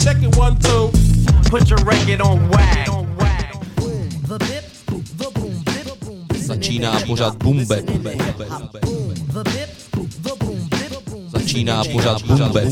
Check it one, two. Put your record on wag. Začíná pořád Boom Bap. Začíná pořád Boom Bap.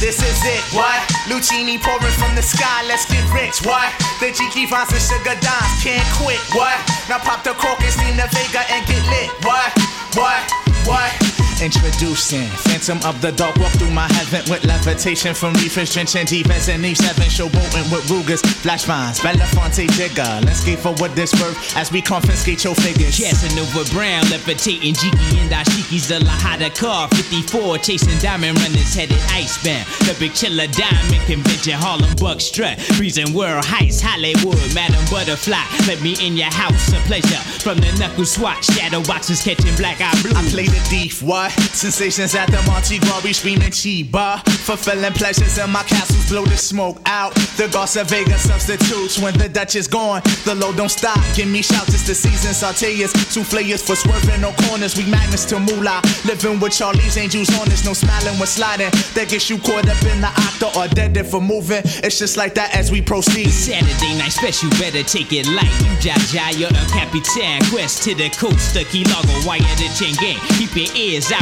This is it, what? Luchini pouring from the sky, let's get rich, what? The Jiki finds and sugar dimes, can't quit, what? Now pop the cork and steam the Vega and get lit, what? What? What? Introducing Phantom of the Dark Walk through my heaven with levitation from reefers drenching defense and E7 showboating with Rugers, flash vines, Belafonte Digger. Let's get for what this worth as we confiscate your figures. Casanova Brown, levitating Jiki and Ashiki's the Lahada car. 54, chasing diamond runners headed icebound. The big chiller diamond convention, Harlem Buck strut. Reason world heights, Hollywood, Madam Butterfly. Let me in your house, a pleasure. From the knuckle swatch, shadow boxes catching black eye blue. I play the thief, what? Sensations at the Monte Glory screaming Chiba. Fulfilling pleasures in my castles, blow the smoke out. The Garza Vega substitutes when the Dutch is gone. The low don't stop, give me shouts, it's the season. Sauteas, souffleurs for swerving no corners. We magnets to moolah. Living with Charlie's angels on us, no smiling when sliding. That gets you caught up in the octa or dead if for moving. It's just like that as we proceed. Saturday night special, better take it light. You Jaja, you're a Capitan. Quest to the coast, the Key Lago, wire the chain gang. Keep your ears out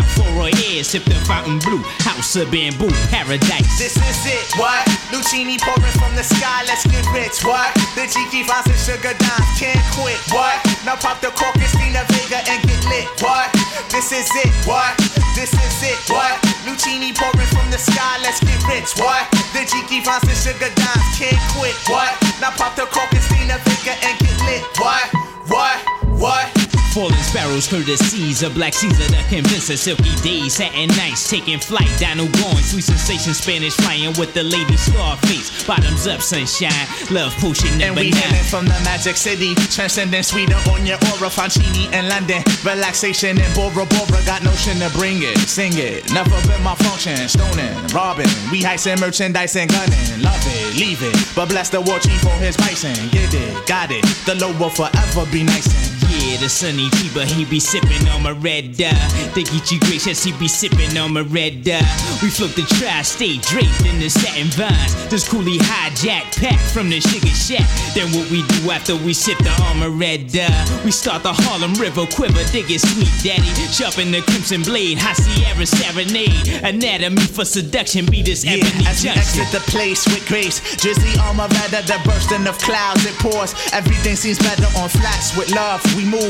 the fountain blue, house of bamboo, paradise. This is it, what? Luchini pouring from the sky, let's get rich, what? The Jiki finds and sugar dimes, can't quit, what? Now pop the cork the Vega and get lit, what? This is it, what? This is it, what? Luchini pouring from the sky, let's get rich, what? The Jiki finds and sugar dimes, can't quit, what? Now pop the cork the Vega and get lit, what? What? What? Falling sparrows, courtesies of Black Caesar, the convincer, silky days, satin nights, taking flight, Dino going, sweet sensation, Spanish flying with the lady Scarface, bottoms up, sunshine, love potion And number we nine. from the magic city, transcending Sweden on your aura, Fancini and London. Relaxation in Bora Bora, got notion to bring it, sing it. Never been my function, stoning, robbing. We heisting merchandise and gunning, love it, leave it. But bless the war chief for his bison, get it, got it. The low will forever be nice Yeah, the sunny Tiba, he be sipping on my red uh, dye. The Geechee gracious, he be sipping on my red dye. We float the tri-state draped in the satin vines. This coolie hijack pack from the sugar shack. Then what we do after we sip the armor red dye? We start the Harlem River quiver, dig it sweet daddy. Sharpen the crimson blade, high Sierra serenade. Anatomy for seduction, be this Yeah, ebony as we junction. exit the place with grace, drizzly armor rather the bursting of clouds it pours. Everything seems better on flats with love. We move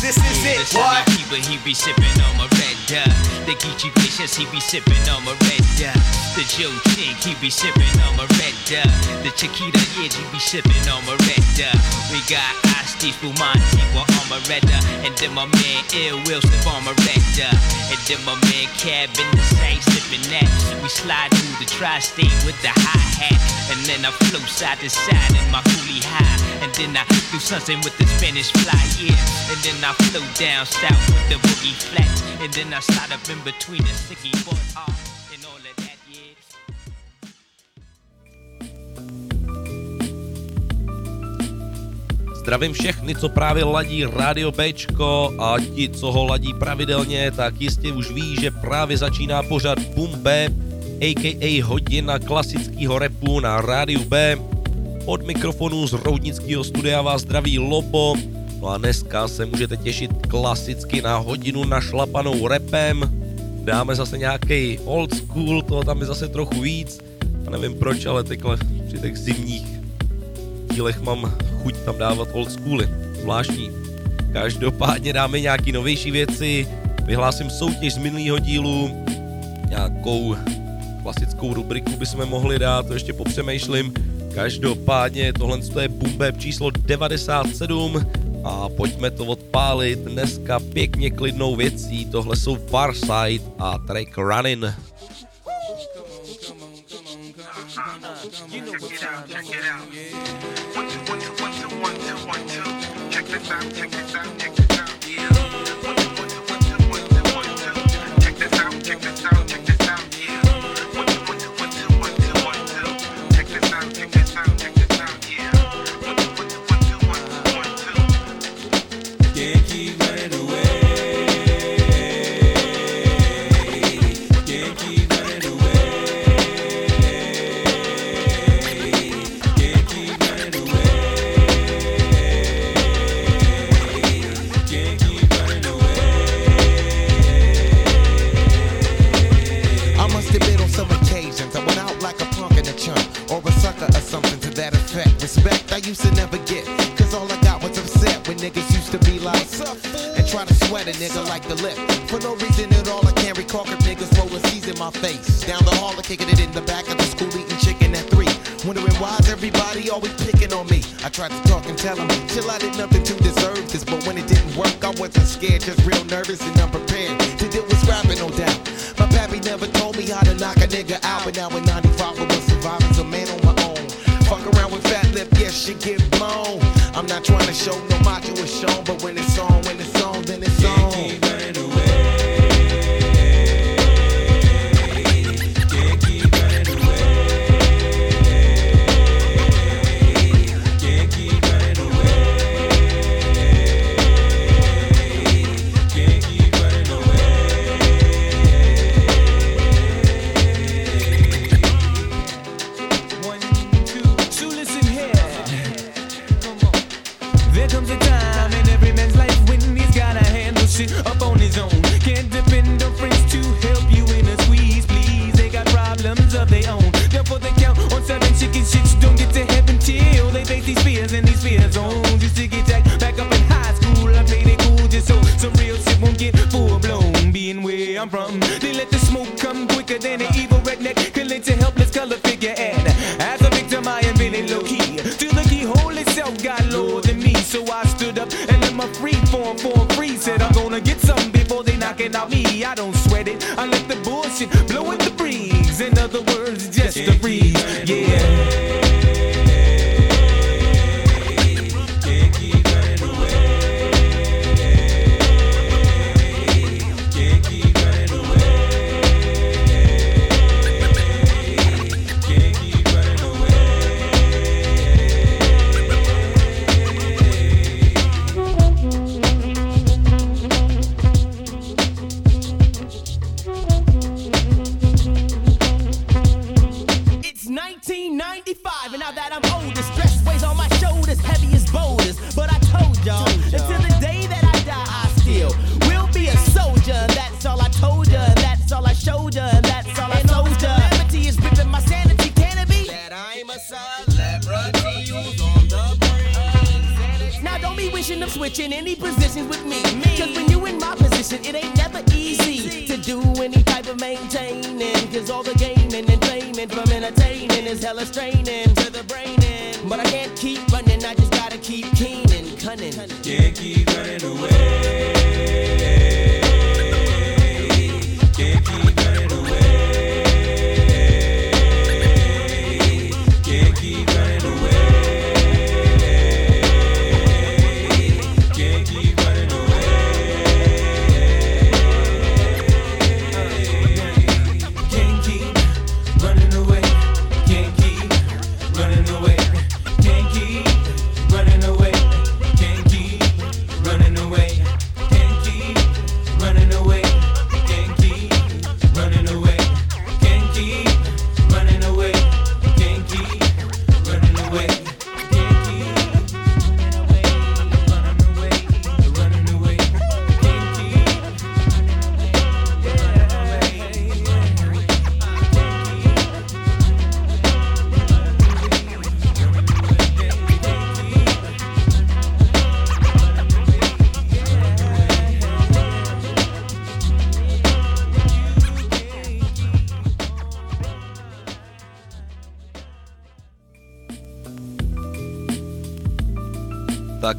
This is Yeah, it. sunny Tiba, he be sipping on my red dye. The Geechee gracious, he be sipping on my red. The Joe Chink, he be sipping on my red. The Chiquita, yeah, he be sipping on my red. We got Asti Spumante on my red. And then my man Ill Will sip on my red. And then my man Cab in the same sipping that. We slide through the tri-state with the hi-hat. And then I flow side to side in my coolie high. And then I do something with the Spanish fly, yeah. And then I flow down south with the boogie flats. And then I slide up in between the sticky board off and all of that, yeah. Zdravím všechny, co právě ladí Radio Bčko a ti, co ho ladí pravidelně, tak jistě už ví, že právě začíná pořad Boom B, a.k.a. hodina klasického repu na Rádiu B. Od mikrofonu z Roudnického studia vás zdraví Lobo. No a dneska se můžete těšit klasicky na hodinu našlapanou repem. Dáme zase nějaký old school, toho tam je zase trochu víc. A nevím proč, ale takhle při těch zimních dílech mám chuť tam dávat old schooly. Zvláštní. Každopádně dáme nějaký novější věci, vyhlásím soutěž z minulého dílu, nějakou klasickou rubriku bychom mohli dát, to ještě popřemýšlím. Každopádně tohle je bube číslo 97 a pojďme to odpálit dneska pěkně klidnou věcí. Tohle jsou Farside a track Running. check it out, check it out. Check this out, check this out, check this out. get. Cause all I got was upset when niggas used to be like, and try to sweat a nigga like the lip. For no reason at all, I can't recall if niggas rolling C's in my face. Down the hall, I'm kicking it in the back of the school, eating chicken at three. Wondering why's everybody always picking on me. I tried to talk and tell them, till I did nothing to deserve this. But when it didn't work, I wasn't scared, just real nervous and unprepared to deal with rapping, no doubt. My pappy never told me how to knock a nigga out, but now in 95, yes, you get blown. I'm not trying to show no macho is shown, but when it's on.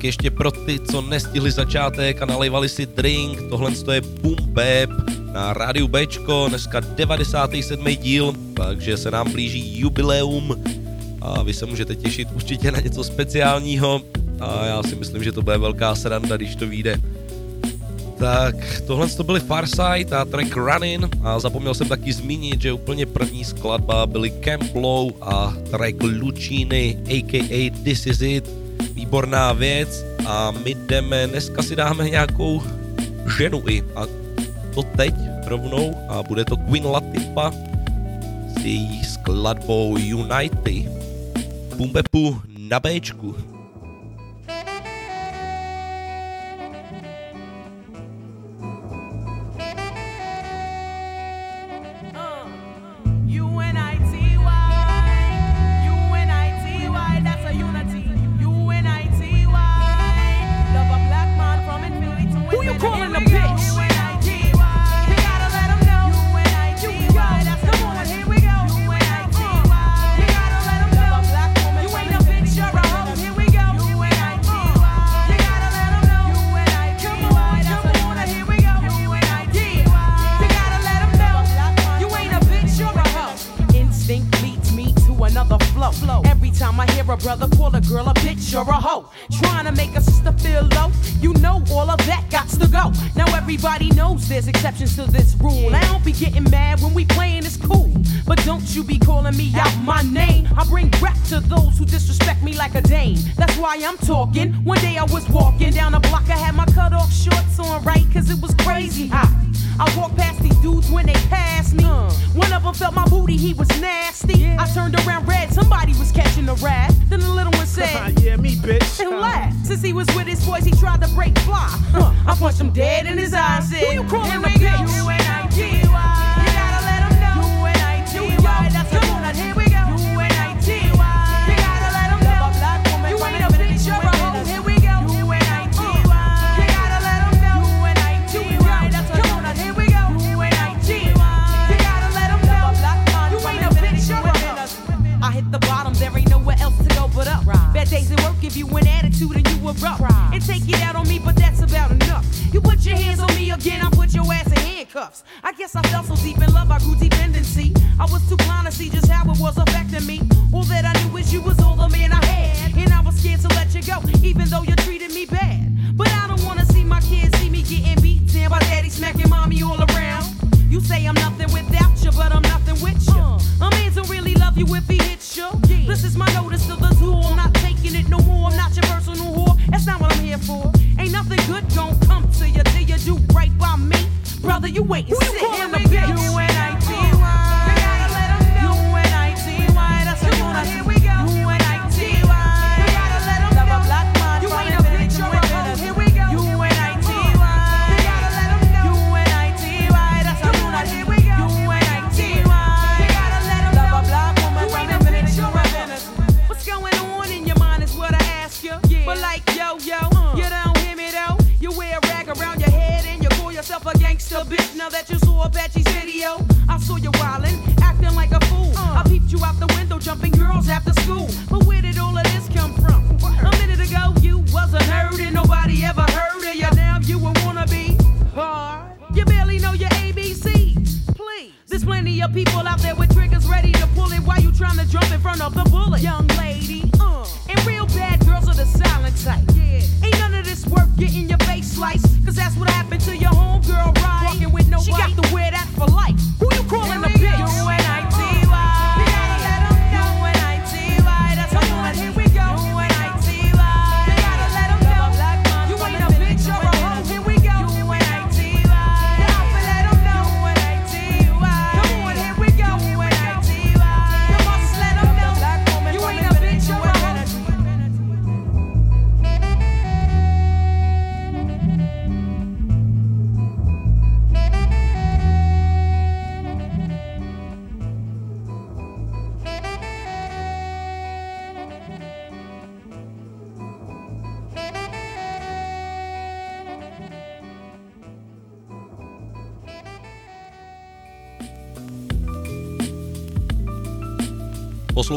Tak ještě pro ty, co nestihli začátek a nalejvali si drink, tohle je Boom Bap na rádiu Bčko, dneska 97. díl, takže se nám blíží jubileum a vy se můžete těšit určitě na něco speciálního a já si myslím, že to bude velká sranda, když to vyjde. Tak tohle to byly Farsight a track Running a zapomněl jsem taky zmínit, že úplně první skladba byly Camp Low a track Lucini aka This Is It. Výborná věc a my jdeme, dneska si dáme nějakou ženu i a to teď rovnou a bude to Queen Latifah s její skladbou United. Bumbepu na Bčku. my name. I bring rap to those who disrespect me like a dame. That's why I'm talking. One day I was walking down a block, I had my cut off shorts on, right? Cause it was crazy hot. I walked past these dudes when they passed me. Uh. One of them felt my booty, he was nasty. Yeah. I turned around red, somebody was catching a rat. Then the little one said, Yeah, me, bitch. And uh. laughed. Since he was with his boys, he tried to break fly. Uh. I punched him dead in his eyes. Who you calling a bitch? You and I, G-Y. You gotta let him know. You and I, G-Y. That's come on, here we give you an attitude and you erupt and take it out on me, but that's about enough. You put your hands on me again, I put your ass in handcuffs. I guess I fell so deep in love, I grew dependency. I was too blind to see just how it was affecting me. All that I knew is you was all the man I had, and I was scared to let you go, even though you treated me bad. But I don't wanna see my kids see me getting beat down by daddy smacking mommy all around. You say I'm nothing without you, but I'm nothing with you. Uh. A man don't really love you if he hits you. Yeah. This is my notice to the zoo. I'm not taking it no more. I'm not your personal whore. That's not what I'm here for. Ain't nothing good gon' come to you till you do right by me. Brother, you wait and you here and bitch. You and I, T-Y. You and I, T-Y. That's what I hear. Batchy's video.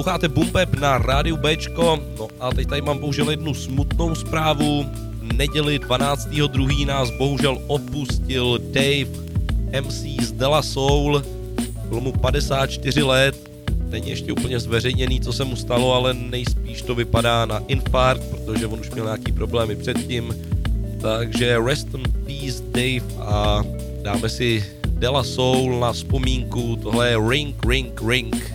Posloucháte Bumpep na rádiu Bčko, no a teď tady mám bohužel jednu smutnou zprávu. Neděli 12.2. nás bohužel opustil Dave MC z Dela Soul, bylo mu 54 let, není ještě úplně zveřejněný, co se mu stalo, ale nejspíš to vypadá na infarkt, protože on už měl nějaký problémy předtím. Takže rest in peace Dave a dáme si Dela Soul na vzpomínku, tohle je Ring Ring Ring.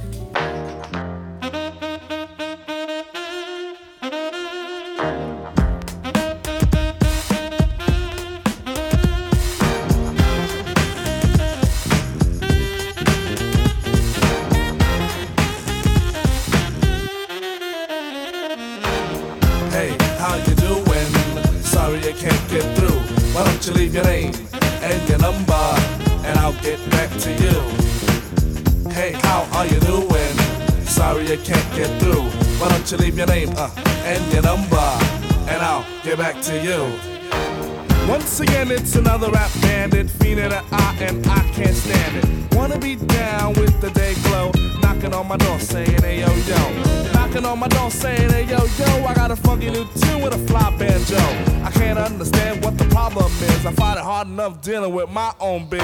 Once again, it's another rap bandit, fiend in the eye, and I can't stand it. Wanna be down with the day glow, knocking on my door saying, hey yo yo. Knocking on my door saying, hey yo yo, I got a funky new tune with a fly banjo. I can't understand what the problem is. I find it hard enough dealing with my own biz.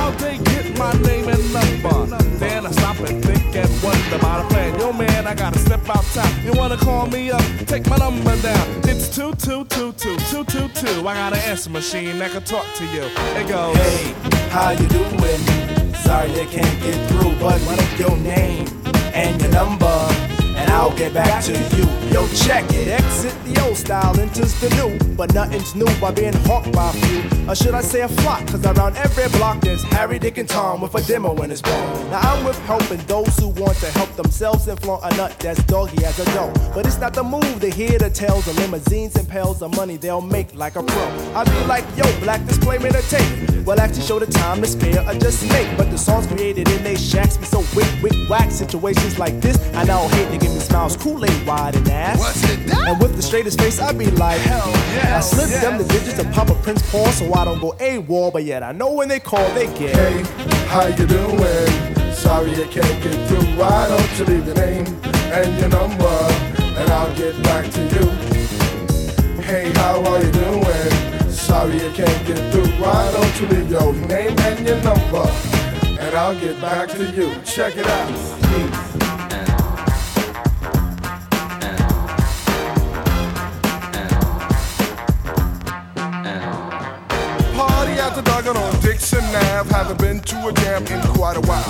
How they get my name and number? Then I stop and think and wonder about a plan. Yo man, I gotta step outside. You wanna call me up? Take my number down. It's two two two two two two two. I got an answer machine that can talk to you. It goes. Hey, how you doing? Sorry I can't get through, but what is your name and your number? And I'll get back to you. Yo, check it. Exit the old style, enters the new. But nothing's new by being hawked by a few. Or should I say a flock? Cause around every block there's Harry, Dick, and Tom with a demo in his bone. Now I'm with helping those who want to help themselves and flaunt a nut that's doggy as a dough. But it's not the move to hear the tales of limousines and pails of money they'll make like a pro. I be like, yo, black display made a tape. Well, actually show the time to spare or just make. But the songs created in they shacks be so wick, wick, whack. Situations like this, I now hate to give me smiles, Kool-Aid wide and ass. What's it that? And with the straightest face, I be like, hell yeah. I slip yes. them the digits of Papa Prince Paul so I don't go AWOL, but yet I know when they call, they get. Hey, how you doing? Sorry I can't get through. Why don't you leave your name and your number, and I'll get back to you. Hey, how are you doing? Sorry I can't get through. Why don't you leave your name and your number, and I'll get back to you. Check it out. Dixon Ave. Haven't been to a jam in quite a while.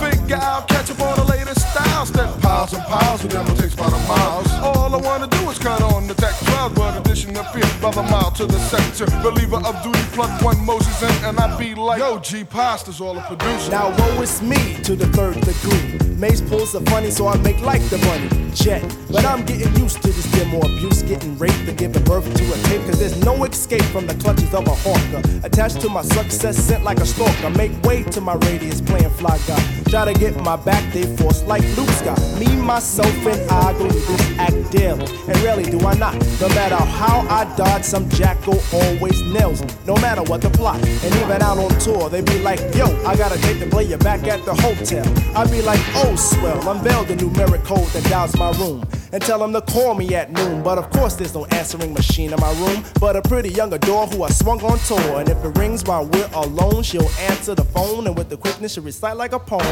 Figure I'll catch up on the latest styles. Step piles and piles of them will take about a miles. All I wanna do is cut on the tech cloud, but addition appear by the mile to the sector. Believer of duty, plug one Moses in, and I be like, Yo, G Pasta's all a producer. Now woe is me to the third degree. Maze pulls the funny, so I make like the money. Jet, but I'm getting used to this demo abuse, getting raped and giving birth to a tape. Cause there's no escape from the clutches of a hawker. Attached to my success, sent like a stalker. Make way to my radius, playing fly guy. Try to get my back, they force like Luke Scott. Me, myself, and I go through this act daily. And rarely do I not. No matter how I dodge, some jackal always nails me. No matter what the plot. And even out on tour, they be like, yo, I got a date to play you back at the hotel. I be like, oh, swell. Unveil the numeric code that dials my room and tell them to call me at noon. But of course, there's no answering machine in my room, but a pretty young adore who I swung on tour. And if it rings while we're alone, she'll answer the phone and with the quickness she'll recite like a poem.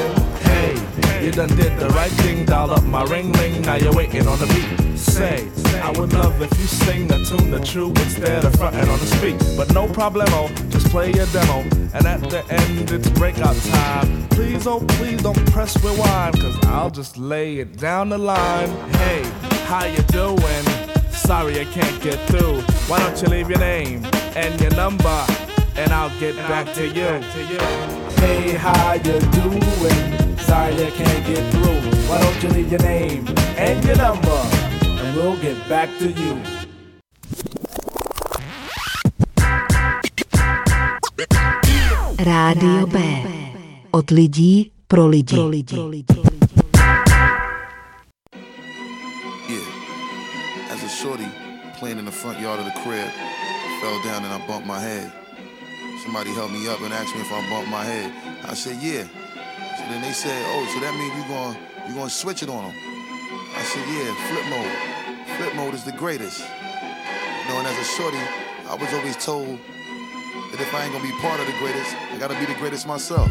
Hey, you done did the right thing, dial up my ring ring. Now you're waiting on the beat. Say, I would love if you sing the tune the true instead of fronting on the speak. But no problemo, just play your demo. And at the end, it's breakout time. Please, oh, please don't press rewind, cause I'll just lay it down the line. Hey, how you doing? Sorry I can't get through. Why don't you leave your name and your number, and I'll get back to you. Hey, how you doing? Sorry I can't get through. Why don't you leave your name and your number, and we'll get back to you. Rádio B. Od lidí pro lidi. Pro lidi. Pro lidi. shorty playing in the front yard of the crib. Fell down and I bumped my head. Somebody helped me up and asked me if I bumped my head. I said, yeah. So then they said, oh, so that means you're going to You gonna switch it on them? I said, yeah, flip mode. Flip mode is the greatest. You know, and as a shorty, I was always told that if I ain't gonna be part of the greatest, I gotta be the greatest myself.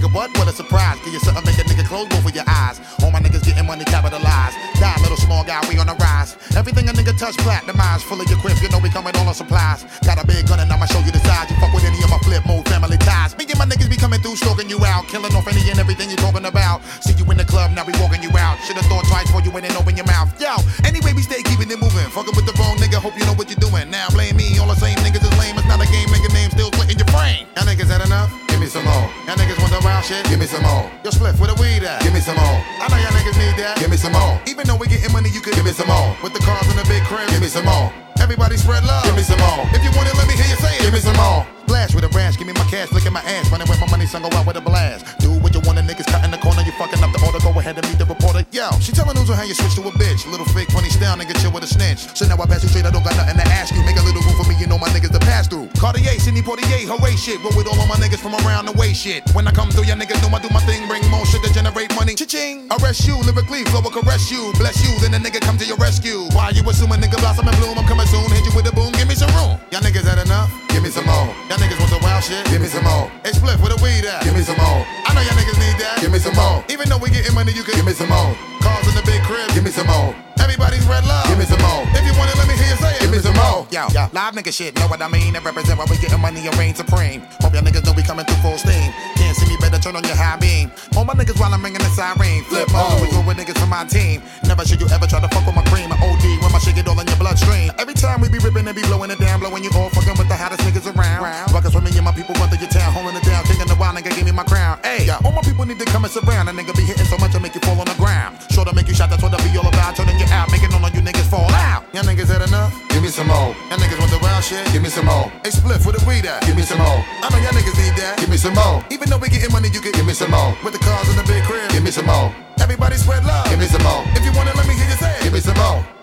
Nigga, what? What a surprise. Give you something, make a nigga close both of your eyes. All my niggas getting money capitalized. Die, little small guy, we on the rise. Everything a nigga touch, platinumized. Full of your quips, you know we coming all on supplies. Got a big gun and I'ma show you the size. You fuck with any of my flip mode family ties. Me and my niggas be coming through, stalking you out. Killing off any and everything you talking about. See you in the club, now we walking you out. Should've thought twice before you went and open your mouth. Yo, anyway, we stay keeping it moving. Fucking with the wrong nigga, hope you know what you're doing. Now blame me, all the same niggas is lame. It's not a game, nigga name still splitting your brain. Y'all niggas had enough? Give me some more. Y'all niggas want the wild shit? Give me some more. Yo, split where the weed at? Give me some more. I know y'all niggas need that. Give me some more. Even though we getting money, you could give me some more. With the cars in the big crib, give me some more. Everybody spread love. Give me some more. If you want it, let me hear you say it. Give me some more. With a rash, give me my cash, look at my ass, running with my money, son, go out with a blast. Do what you want, the niggas cut in the corner, you fucking up the order, go ahead and meet the reporter. Yo, she telling news on how you switch to a bitch. Little fake funny style, nigga, chill with a snitch. So now I pass you straight, I don't got nothing to ask you. Make a little room for me, you know my niggas to pass through. Cartier, Sidney Poitier, hooray shit. Roll with all of my niggas from around the way shit. When I come through, your niggas know I do my thing, bring more shit to generate money. Cha-ching. Arrest you, lyrically, flow will caress you. Bless you, then the nigga come to your rescue. Why you assuming nigga blossom and bloom? I'm coming soon, hit you with a boom, give me some room. Y'all niggas had enough? Give me some more. Y'all niggas want some wild shit? Give me some more. Hey, split, where the weed at? Give me some more. I know y'all niggas need that. Give me some more. Even though we getting money, you can give me some more. Cars in the big crib. Give me some more. Everybody's red love. Give me some more. If you want it, let me hear you say it. Give me some more. Yo, yo, live nigga shit, know what I mean? That represent why we getting money and reign supreme. Hope y'all niggas know we coming through full steam. Can't see me, better turn on your high beam. All my niggas while I'm ringing the siren. Flip mode, always roll with niggas from my team. Never should you ever try to fuck with my cream. I OD when my shit get all in your bloodstream. Every time we be ripping and be blowing it down, blowing you all fucking with the hottest niggas around. Rockets with me and my people run through your town, holding it down, taking the wild nigga, give me my crown. Hey, yeah, all my people need to come and surround. A nigga be hitting so much I make you fall on the ground. Sure to make you shot, that's what I be all about. Turning you out, making all of you niggas fall out. Y'all niggas had enough? Give me some more. Y'all niggas want the wild shit? Give me some more. Hey, split for the weed at? Give me some more. I know y'all niggas need that. Give me some more. Even though we getting money, you can give me some more. With the cars in the big crib, give me some more. Everybody spread love. Give me some more. If you want it, let me hear you say it. Give me some more.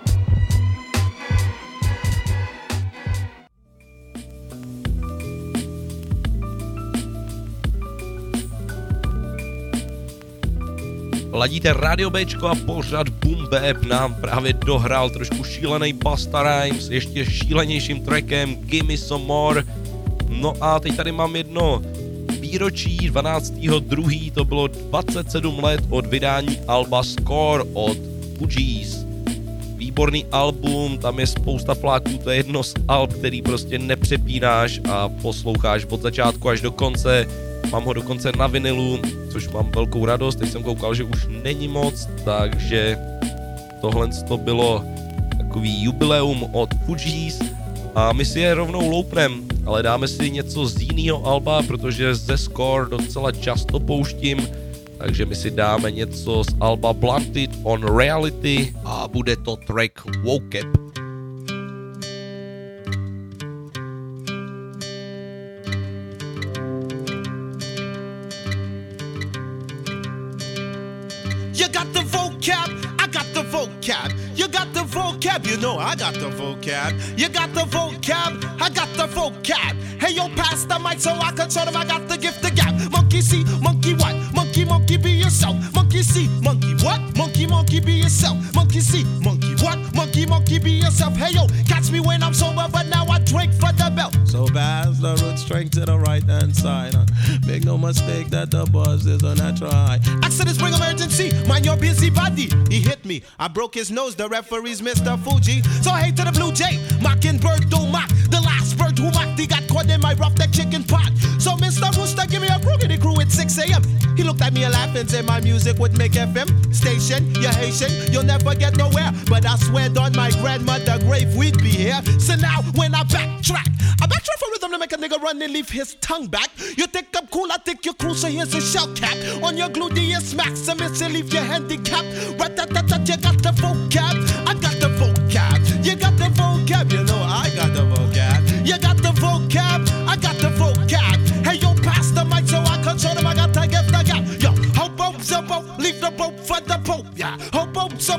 Ladíte Radio Bčko a pořad Boom Bap nám právě dohrál trošku šílený Basta Rhymes, ještě šílenějším trackem Gimme Some More. No a teď tady mám jedno výročí 12.2. to bylo 27 let od vydání Alba Score od Fugees. Výborný album, tam je spousta fláků, to je jedno z alb, který prostě nepřepínáš a posloucháš od začátku až do konce. Mám ho dokonce na vinilu, což mám velkou radost, teď jsem koukal, že už není moc, takže tohle to bylo takový jubileum od Fugees a my si je rovnou loupnem, ale dáme si něco z jiného alba, protože ze Score docela často pouštím, takže my si dáme něco z alba Blunted on Reality a bude to track Woke Up. You got the vocab, I got the vocab. You got the vocab, you know I got the vocab. You got the vocab, I got the vocab. Hey yo, pass the mic so I can show them I got the gift of gab. Monkey see, monkey what? Monkey, monkey be yourself. Monkey see, monkey what? Monkey, monkey be yourself. Monkey see, monkey what? Monkey, monkey be yourself. Hey yo, catch me when I'm sober, but I drink for the belt. So pass the root strength to the right hand side. uh. Make no mistake that the buzz is a natural high. Accidents bring emergency. Mind your busy body. He hit me. I broke his nose. The referee's Mr. Fuji. So hey to the blue jay. Mockingbird don't mock. The who. He got caught in my rough neck chicken pot. So Mr. Rooster, give me a crookedy crew at 6 a.m. He looked at me and laughed and said my music would make FM station. You're Haitian. You'll never get nowhere. But I swear on my grandmother grave we'd be here. So now when I backtrack, I backtrack for rhythm to make a nigga run and leave his tongue back. You think I'm cool, I think you're so here's a shell cap. On your gluteus maximus, you leave your handicap. Rat-tat-tat-tat, you got the vocab, I got the vocab. You got the vocab, you know I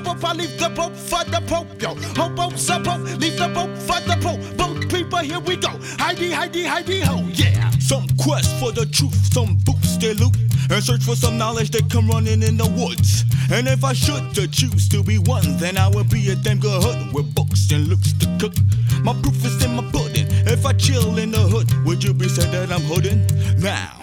I leave the boat for the pope, yo. Hobo, zippo, leave the boat for the pope. Boat people, here we go. Heidi, Heidi, Heidi, ho, yeah. Some quest for the truth, some boots they loot. and search for some knowledge that come running in the woods. And if I should to choose to be one, then I would be a damn good hood with books and looks to cook. My proof is in my pudding. If I chill in the hood, would you be said that I'm hooding? Now.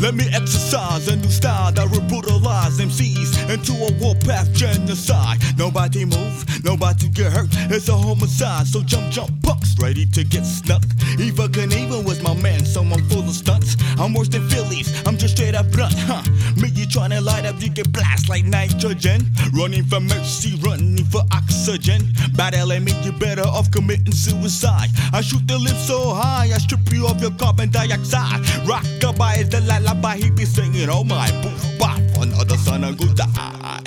Let me exercise a new style that will brutalize MCs into a warpath genocide. Nobody move, nobody get hurt. It's a homicide, so jump, jump, punks ready to get snuck. Evel Knievel was my man, so I'm full of stunts. I'm worse than Phillies, I'm just straight up blunt, huh? Me, you tryna light up, you get blast like nitrogen. Running for mercy, running for oxygen. Battling me, you better off committing suicide. I shoot the lips so high, I strip you of your carbon dioxide. Rockabye is the lullaby he be singing. Oh my, poof, bop, another son of good die.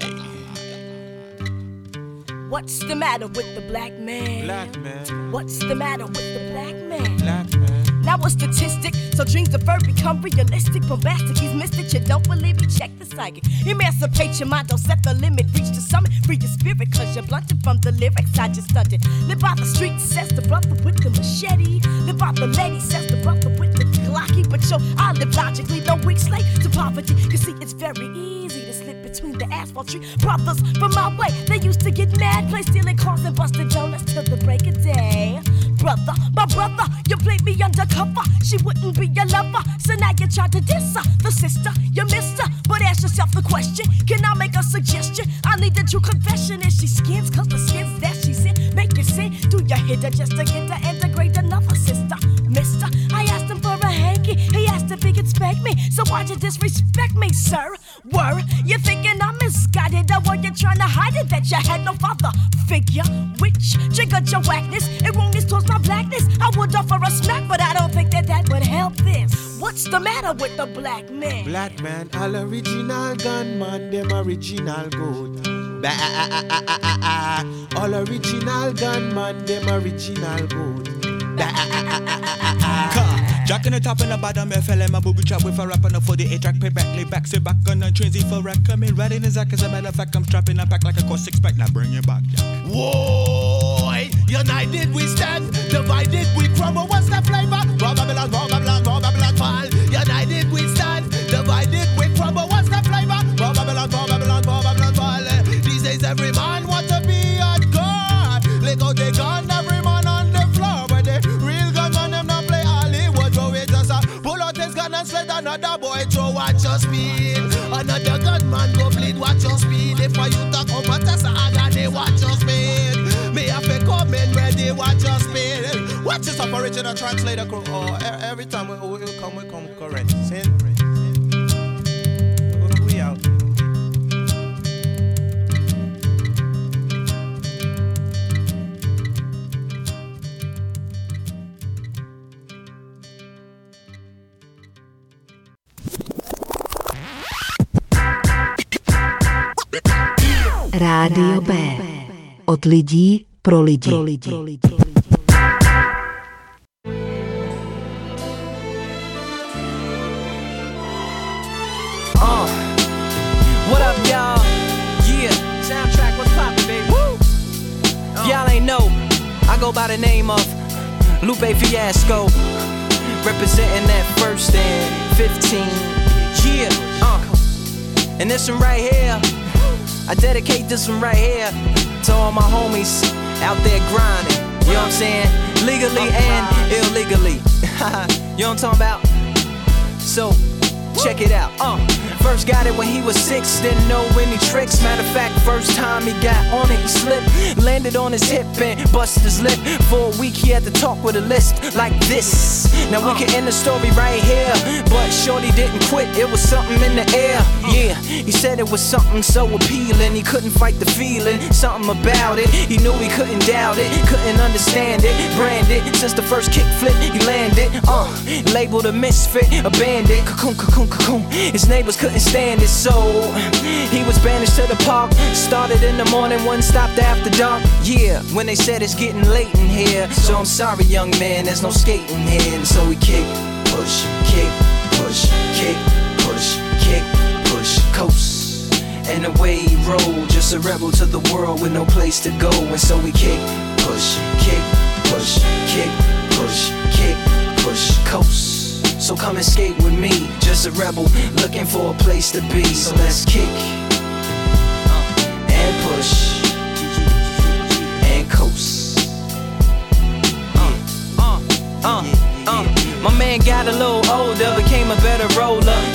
What's the matter with the black man? Black man. What's the matter with the black man? Black man. Now a statistic, so dreams deferred become realistic. Bombastic, he's mystic, you don't believe me, check the psychic. Emancipate your mind, don't set the limit, reach the summit. Free your spirit, cause you're blunted from the lyrics I just stunted. Live by the streets, says the brother with the machete. Live by the lady, says the brother with the glocky. But yo, I live logically, no weak slave to poverty. You see, it's very easy to slip between the asphalt tree. Brothers from my way, they used to get mad, play stealing cars and busting donuts till the break of day. Brother, my brother, you played me undercover. She wouldn't be your lover, so now you try to diss her. The sister, you missed her. But ask yourself the question Can I make a suggestion? I need a true confession. Is she skins? Cause the skins that she's in make you sin. Do you hit her just to get her and degrade another sister? Mister, If he could spank me. So why'd you disrespect me, sir? Were you thinking I'm misguided? Or were you trying to hide it that you had no father figure? Which triggered your whackness? Erroneous towards my blackness. I would offer a smack, but I don't think that that would help this. What's the matter with the black man? Black man, all original gunman, them original. Bah, all original gunman, them original goat. Jack in the top and the bottom, in my booby trap with a rap on the 48 track, pay back, lay back, sit back on the trains, for rack, coming right in his act, as a matter of fact, I'm strapping a pack like a cost six pack, now bring it back, Jack. Whoa, united we stand, divided we crumble. What's the flavor? Raw Babylon, raw Babylon, raw Babylon another boy throw watch your speed. Another gunman go bleed, watch your speed. If I you talk Tessa, I got they watch your speed. Me have to come in ready, watch your speed. Watch this up original translator crew. Oh, every time we, we come, we come correct. Rádio B. Od lidí pro lidi. Pro lidi. Uh, what up, y'all? Yeah, soundtrack, what's poppin', baby? Woo! If y'all ain't know, I go by the name of Lupe Fiasco, representing that first and 15. Yeah, uh, and this one right here, I dedicate this one right here to all my homies out there grinding. You know what I'm saying? Legally and illegally. you know what I'm talking about? So, check it out. Uh, first got it when he was six, didn't know any tricks. Matter of fact, first time he got on it, he slipped, landed on his hip and busted his lip. For a week, he had to talk with a list like this. Now we can end the story right here, but Shorty didn't quit. It was something in the air. He said it was something so appealing. He couldn't fight the feeling, something about it. He knew he couldn't doubt it, couldn't understand it. Branded since the first kick flip, he landed. Uh, labeled a misfit, a bandit. Cocoon, cocoon, cocoon. His neighbors couldn't stand it, so he was banished to the park. Started in the morning, one stopped after dark. Yeah, when they said it's getting late in here. So I'm sorry, young man, there's no skating here. And so we kick, push, kick, push, kick, push, kick, push, coast. And away he rolled, just a rebel to the world with no place to go. And so we kick, push, kick, push, kick, push, kick, push, coast. So come and skate with me, just a rebel looking for a place to be. So let's kick uh, and push and coast. Uh, uh, uh, uh. My man got a little older, became a better roller.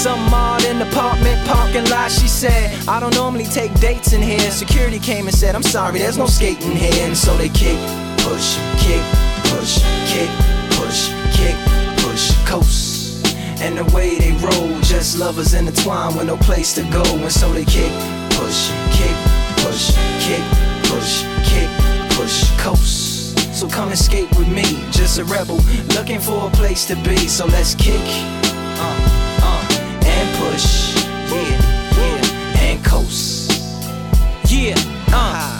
Some odd in the apartment parking lot. She said, I don't normally take dates in here. Security came and said, I'm sorry, there's no skating here. And so they kick, push, kick, push, kick, push, kick, push, coast. And the way they roll, just lovers intertwined with no place to go. And so they kick, push, kick, push, kick, push, kick, push, coast. So come skate with me, just a rebel looking for a place to be. So let's kick, uh, push, yeah, yeah, and coast, yeah, uh,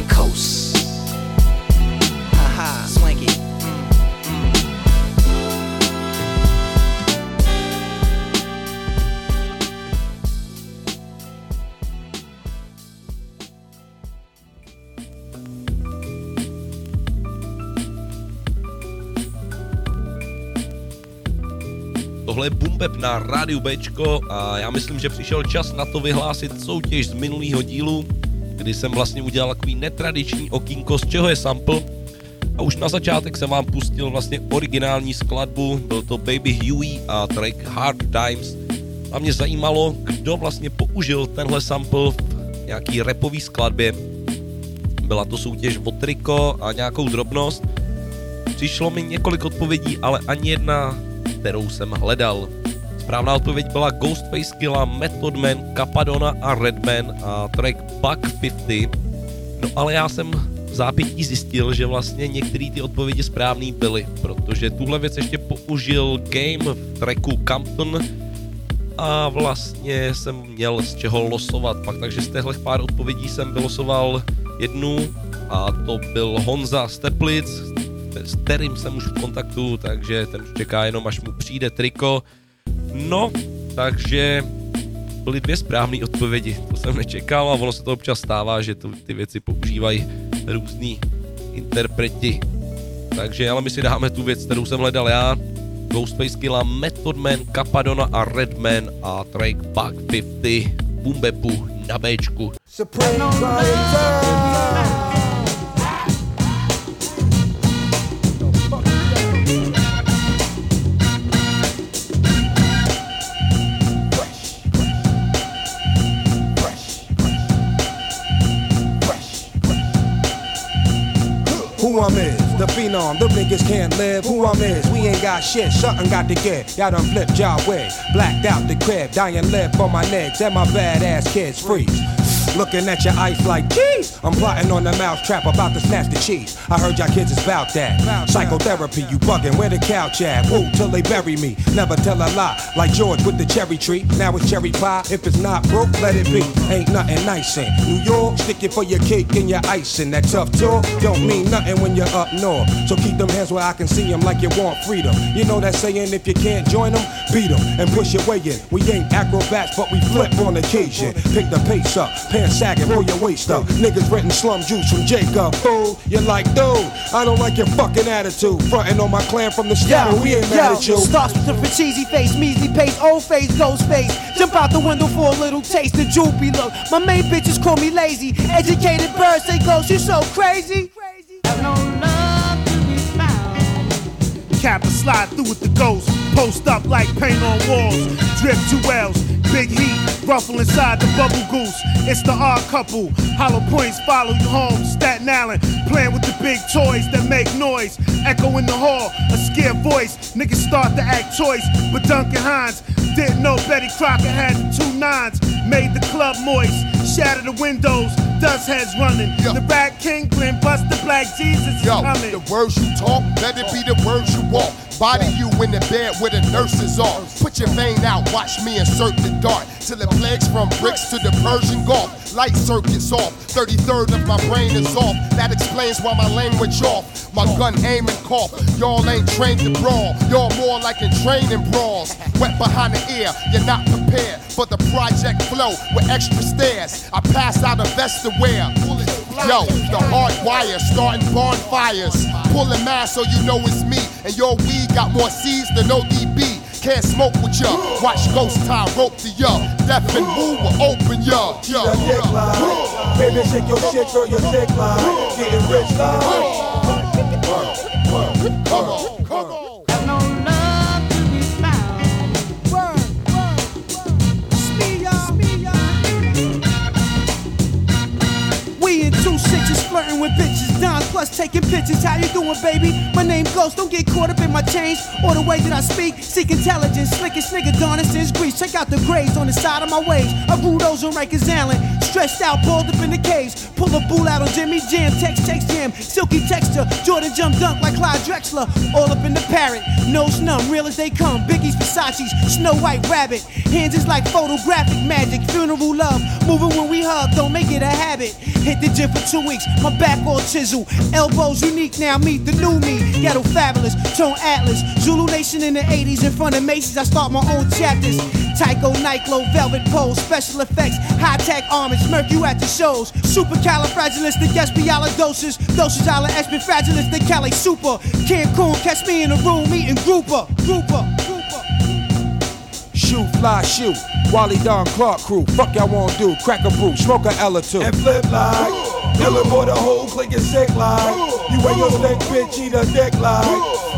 and coast. Haha, swanky. Tohle je Bumbeb na rádiu Bčko a já myslím, že přišel čas na to vyhlásit soutěž z minulého dílu, kdy jsem vlastně udělal takový netradiční okýnko, z čeho je sample. A už na začátek jsem vám pustil vlastně originální skladbu, byl to Baby Huey a track Hard Times. A mě zajímalo, kdo vlastně použil tenhle sample v nějaký repový skladbě. Byla to soutěž o triko a nějakou drobnost. Přišlo mi několik odpovědí, ale ani jedna kterou jsem hledal. Správná odpověď byla Ghostface Killa, Method Man, Capadona a Redman a track Buck 50. No ale já jsem v zápětí zjistil, že vlastně některé ty odpovědi správný byly, protože tuhle věc ještě použil Game v tracku Campton a vlastně jsem měl z čeho losovat pak, takže z těchto pár odpovědí jsem vylosoval jednu a to byl Honza Steplic, s kterým jsem už v kontaktu, takže ten už čeká jenom, až mu přijde triko. No, takže byly dvě správné odpovědi, to jsem nečekal a ono se to občas stává, že to, ty věci používají různý interpreti. Takže ale my si dáme tu věc, kterou jsem hledal já, Ghostface Killa, Method Man, Capadona a Redman a track Bug 50 Bumbepu na Bčku. Supreme phenom, the niggas can't live. Who I'm is, we ain't got shit, something got to get. Y'all done flipped y'all way, blacked out the crib, dying lip on my legs, and my badass kids freeze. Looking at your ice like, geez, I'm plotting on the mouse trap about to snatch the cheese. I heard y'all kids is about that. Psychotherapy, you bugging, where the couch at? Woo, till they bury me. Never tell a lie, like George with the cherry tree. Now it's cherry pie. If it's not broke, let it be. Ain't nothing nice in New York. Stick it for your cake and your ice, icing. That tough talk don't mean nothing when you're up north. So keep them hands where I can see them like you want freedom. You know that saying, if you can't join them, beat them and push your way in. We ain't acrobats, but we flip on occasion. Pick the pace up, pants sagging, roll your waist up. Niggas renting slum juice from Jacob. Fool, you're like, dude, I don't like your fucking attitude. Frontin' on my clan from the start, we ain't mad at you. Starts with the cheesy face, measly pace, old face, ghost face. Jump out the window for a little taste of droopy look. My main bitches call me lazy. Educated birds say ghost, you so crazy. I don't love to be smiling. Cap and slide through with the ghost. Post up like paint on walls. Drip two L's. Big heat, ruffle inside the bubble goose. It's the odd couple. Hollow points follow you home. Staten Island, playing with the big toys that make noise. Echo in the hall, a scared voice. Niggas start to act choice, but Duncan Hines didn't know Betty Crocker had two nines. Made the club moist, shattered the windows, dust heads running. The Rat King, Glenn the Black Jesus is Yo, coming. the words you talk, let it be the words you walk. Body you in the bed where the nurses are. Put your vein out, watch me insert the dart. Till it plagues from bricks to the Persian Gulf. Light circuits off, 33rd of my brain is off. That explains why my language off. My gun aim and cough. Y'all ain't trained to brawl. Y'all more like in training brawls. Wet behind the ear, you're not prepared for the project flow with extra stairs. I pass out a vest to wear. Yo, the hard wire starting bonfires. Pulling mass so you know it's me. And your weed got more C's than ODB. Can't smoke with ya. Watch ghost tie rope to ya. Deaf and woo will open ya. Yo, Your dick line. Baby, shake your shit, girl, your dick line. Getting rich line. Come on, come on. Flirting with bitches, Don plus taking pictures. How you doing, baby? My name Ghost. Don't get caught up in my chains or the way that I speak. Seek intelligence, slickest nigga Donna since Greece. Check out the grades on the side of my waves. I grew those on Rikers Island, stretched out, balled up in the caves. Pull a bull out on Jimmy Jam, text, text jam, silky texture. Jordan jump dunk like Clyde Drexler. All up in the parrot, nose numb, real as they come. Biggie's, Versace's, Snow White Rabbit. Hands is like photographic magic, funeral love. Moving when we hug, don't make it a habit. Hit the gym for two weeks, my back all chisel. Elbows unique now, meet the new me. Ghetto fabulous, tone atlas. Zulu Nation in the 80s, in front of Macy's, I start my own chapters. Tycho, Nyclo, Velvet Pole, special effects, high tech armors, murk you at the shows. Supercalifragilisticexpialidocious, doses ala espifragilistic, Cali super. Cancun, catch me in a room, meeting grouper, grouper. Shoot, fly, shoot. Wally Don Clark crew. Fuck y'all wanna do? Crack a brew, smoke a L or two. And flip like. Dealing for the whole clique is sick like. You wear your stank bitch, eat a dick like.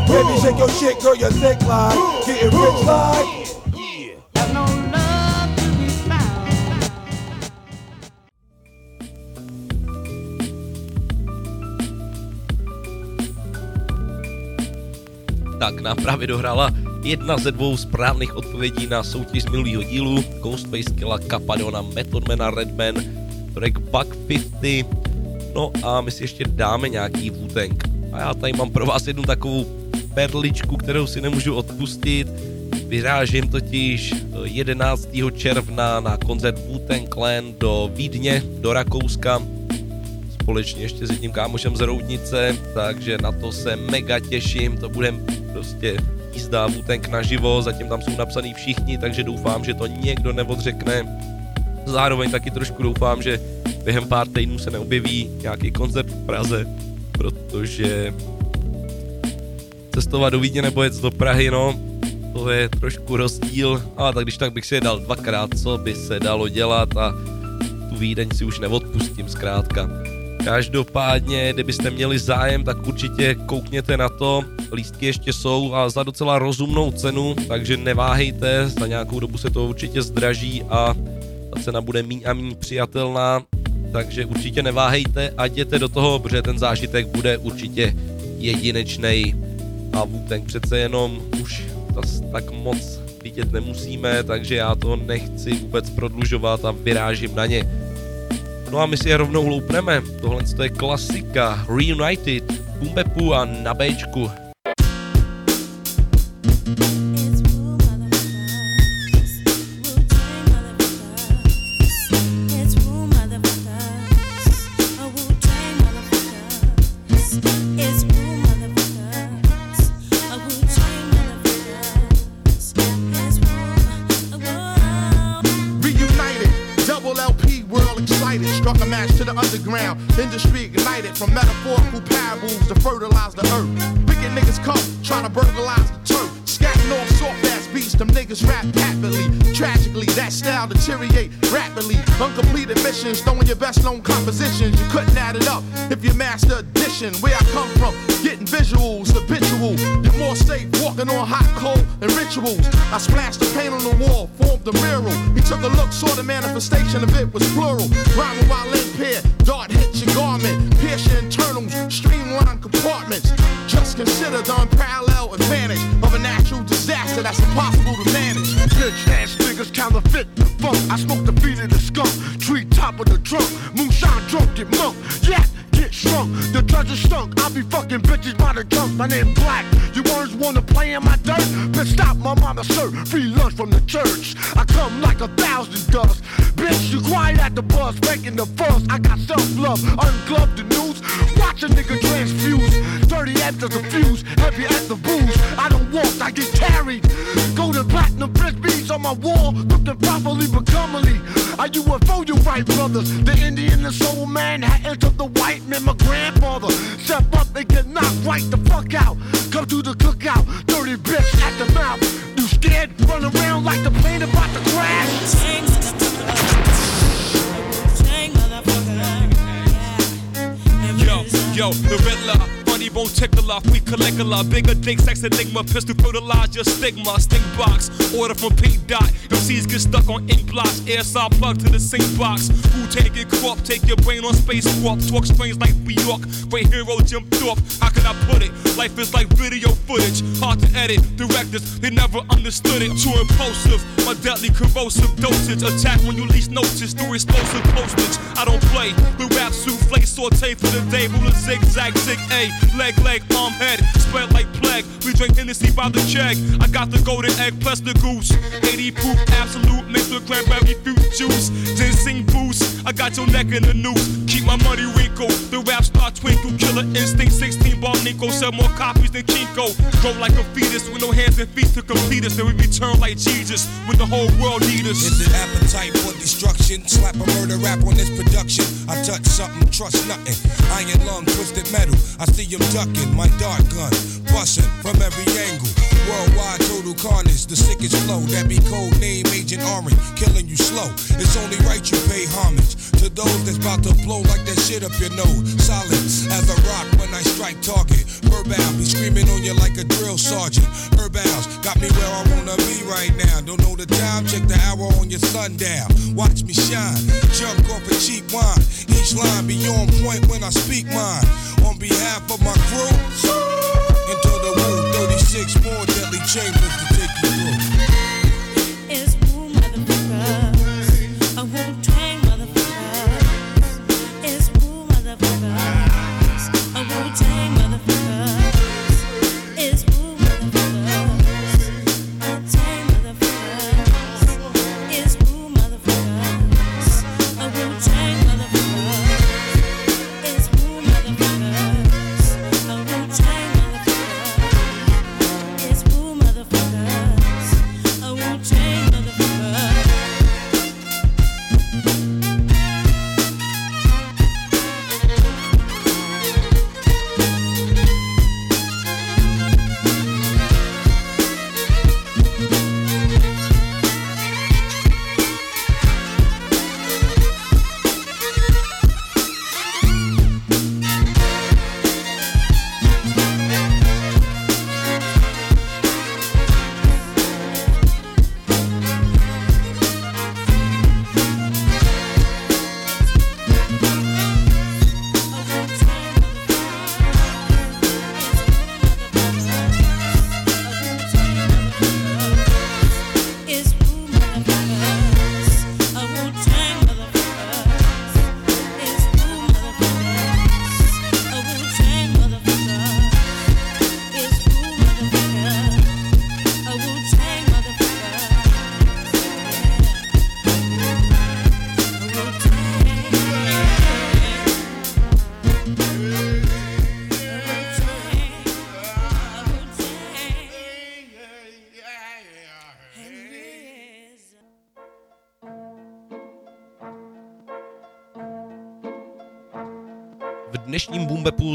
Baby, shake your shit, girl, you're thick like. Getting rich like. Tak nám právě dohrála jedna ze dvou správných odpovědí na soutěž z minulého dílu. Ghostface Killa, Capadona, Methodmana, Redman, track Buck 50. No a my si ještě dáme nějaký Wu-Tang. A já tady mám pro vás jednu takovou perličku, kterou si nemůžu odpustit. Vyrážím totiž 11. června na koncert Wu-Tang Clan do Vídně, do Rakouska společně ještě s jedním kámošem z Roudnice, takže na to se mega těším, to bude prostě jízda Wu-Tang naživo, zatím tam jsou napsaný všichni, takže doufám, že to někdo neodřekne. Zároveň taky trošku doufám, že během pár týdnů se neobjeví nějaký koncert v Praze, protože cestovat do Vídně nebo jet do Prahy, no, to je trošku rozdíl, ale tak když tak bych si je dal dvakrát, co by se dalo dělat a tu Vídeň si už neodpustím zkrátka. Každopádně, kdybyste měli zájem, tak určitě koukněte na to. Lístky ještě jsou a za docela rozumnou cenu, takže neváhejte, za nějakou dobu se to určitě zdraží a ta cena bude míň a míň přijatelná, takže určitě neváhejte a jděte do toho, protože ten zážitek bude určitě jedinečný a Wu-Tang přece jenom už zas tak moc vidět nemusíme, takže já to nechci vůbec prodlužovat a vyrážím na ně. No a my si je rovnou loupneme. Tohle je klasika Reunited, Bumbepu a na Bčku. From metaphorical parables to fertilize the earth. Wicked niggas come, trying to burglarize the turf. Scatting off soft ass beats, them niggas rap happily. Tragically, that style deteriorate rapidly. Uncompleted missions, throwing your best known compositions. You couldn't add it up if you master addition. Where I come from, getting visuals, habitual. You're more safe walking on hot coal and rituals. I splashed the paint on the wall, formed a mural. He took a look, saw the manifestation of it was plural. Rhyming while by the. My name Black. You words wanna play in my dirt? Bitch, stop my mama serve free lunch from the church. I come like a thousand dust. Bitch, you quiet at the bus, making the fuss. I got self-love, ungloved the news. Watch a nigga transfuse. Dirty after the fuse, heavy at the booze. I don't walk, I get carried. Golden platinum frisbees on my wall, looking properly but comely. I UFO, you right, brothers. The Indian and soul man had entered the white man, my grandfather. Step up and get knocked right the fuck out. Come to the cookout, dirty bitch at the mouth. You scared? Run around like the plane about to crash. Yo, yo, the Riddler, funny bone tickler, we Caligula, bigger dick, sex enigma, pistol fertilize your stigma, stink box, order from Pink Dot, MCs get stuck on ink blocks, air saw plug to the sink box, who take it? Crop, take your brain on space walk, talk strange like New York, great hero Jim Thorpe, how can I put it? Life is like video footage, hard to edit, directors, they never understood it, too impulsive, my deadly corrosive dosage, attack when you least notice, through explosive postage, I don't play, the rap souffle, saute for the day, ruler zigzag, zig A, leg, leg, arm, head, spread like plague, we drink Hennessy by the check, I got the golden egg plus the goose, 80 proof, absolute, mixed with cranberry fruit juice, ginseng boost, I got your neck in the noose, keep my money wrinkle, the rap star twinkle, killer instinct, 16 ball Nico, sell more copies than Kinko, grow like a fetus with no hands and feet to complete us, then we return like Jesus, when the whole world need us. Is it appetite for destruction? Slap a murder rap on this production. I touch something, trust nothing. Iron lung, twisted metal. I see him ducking my dart gun, busting from every angle. Worldwide total carnage, the sickest flow. That be code name Agent Orange, killing you slow. It's only right you pay homage to those that's about to blow like that shit up your nose. Solid as a rock when I strike target. Verbal be screaming on you like a drill sergeant. Herbals got me where I wanna be right now. Don't know the time, check the hour on your sundown. Watch me shine, jump off a cheap wine. Each line be on point when I speak mine. On behalf of my crew, into the room, 36 more deadly chambers to take you through.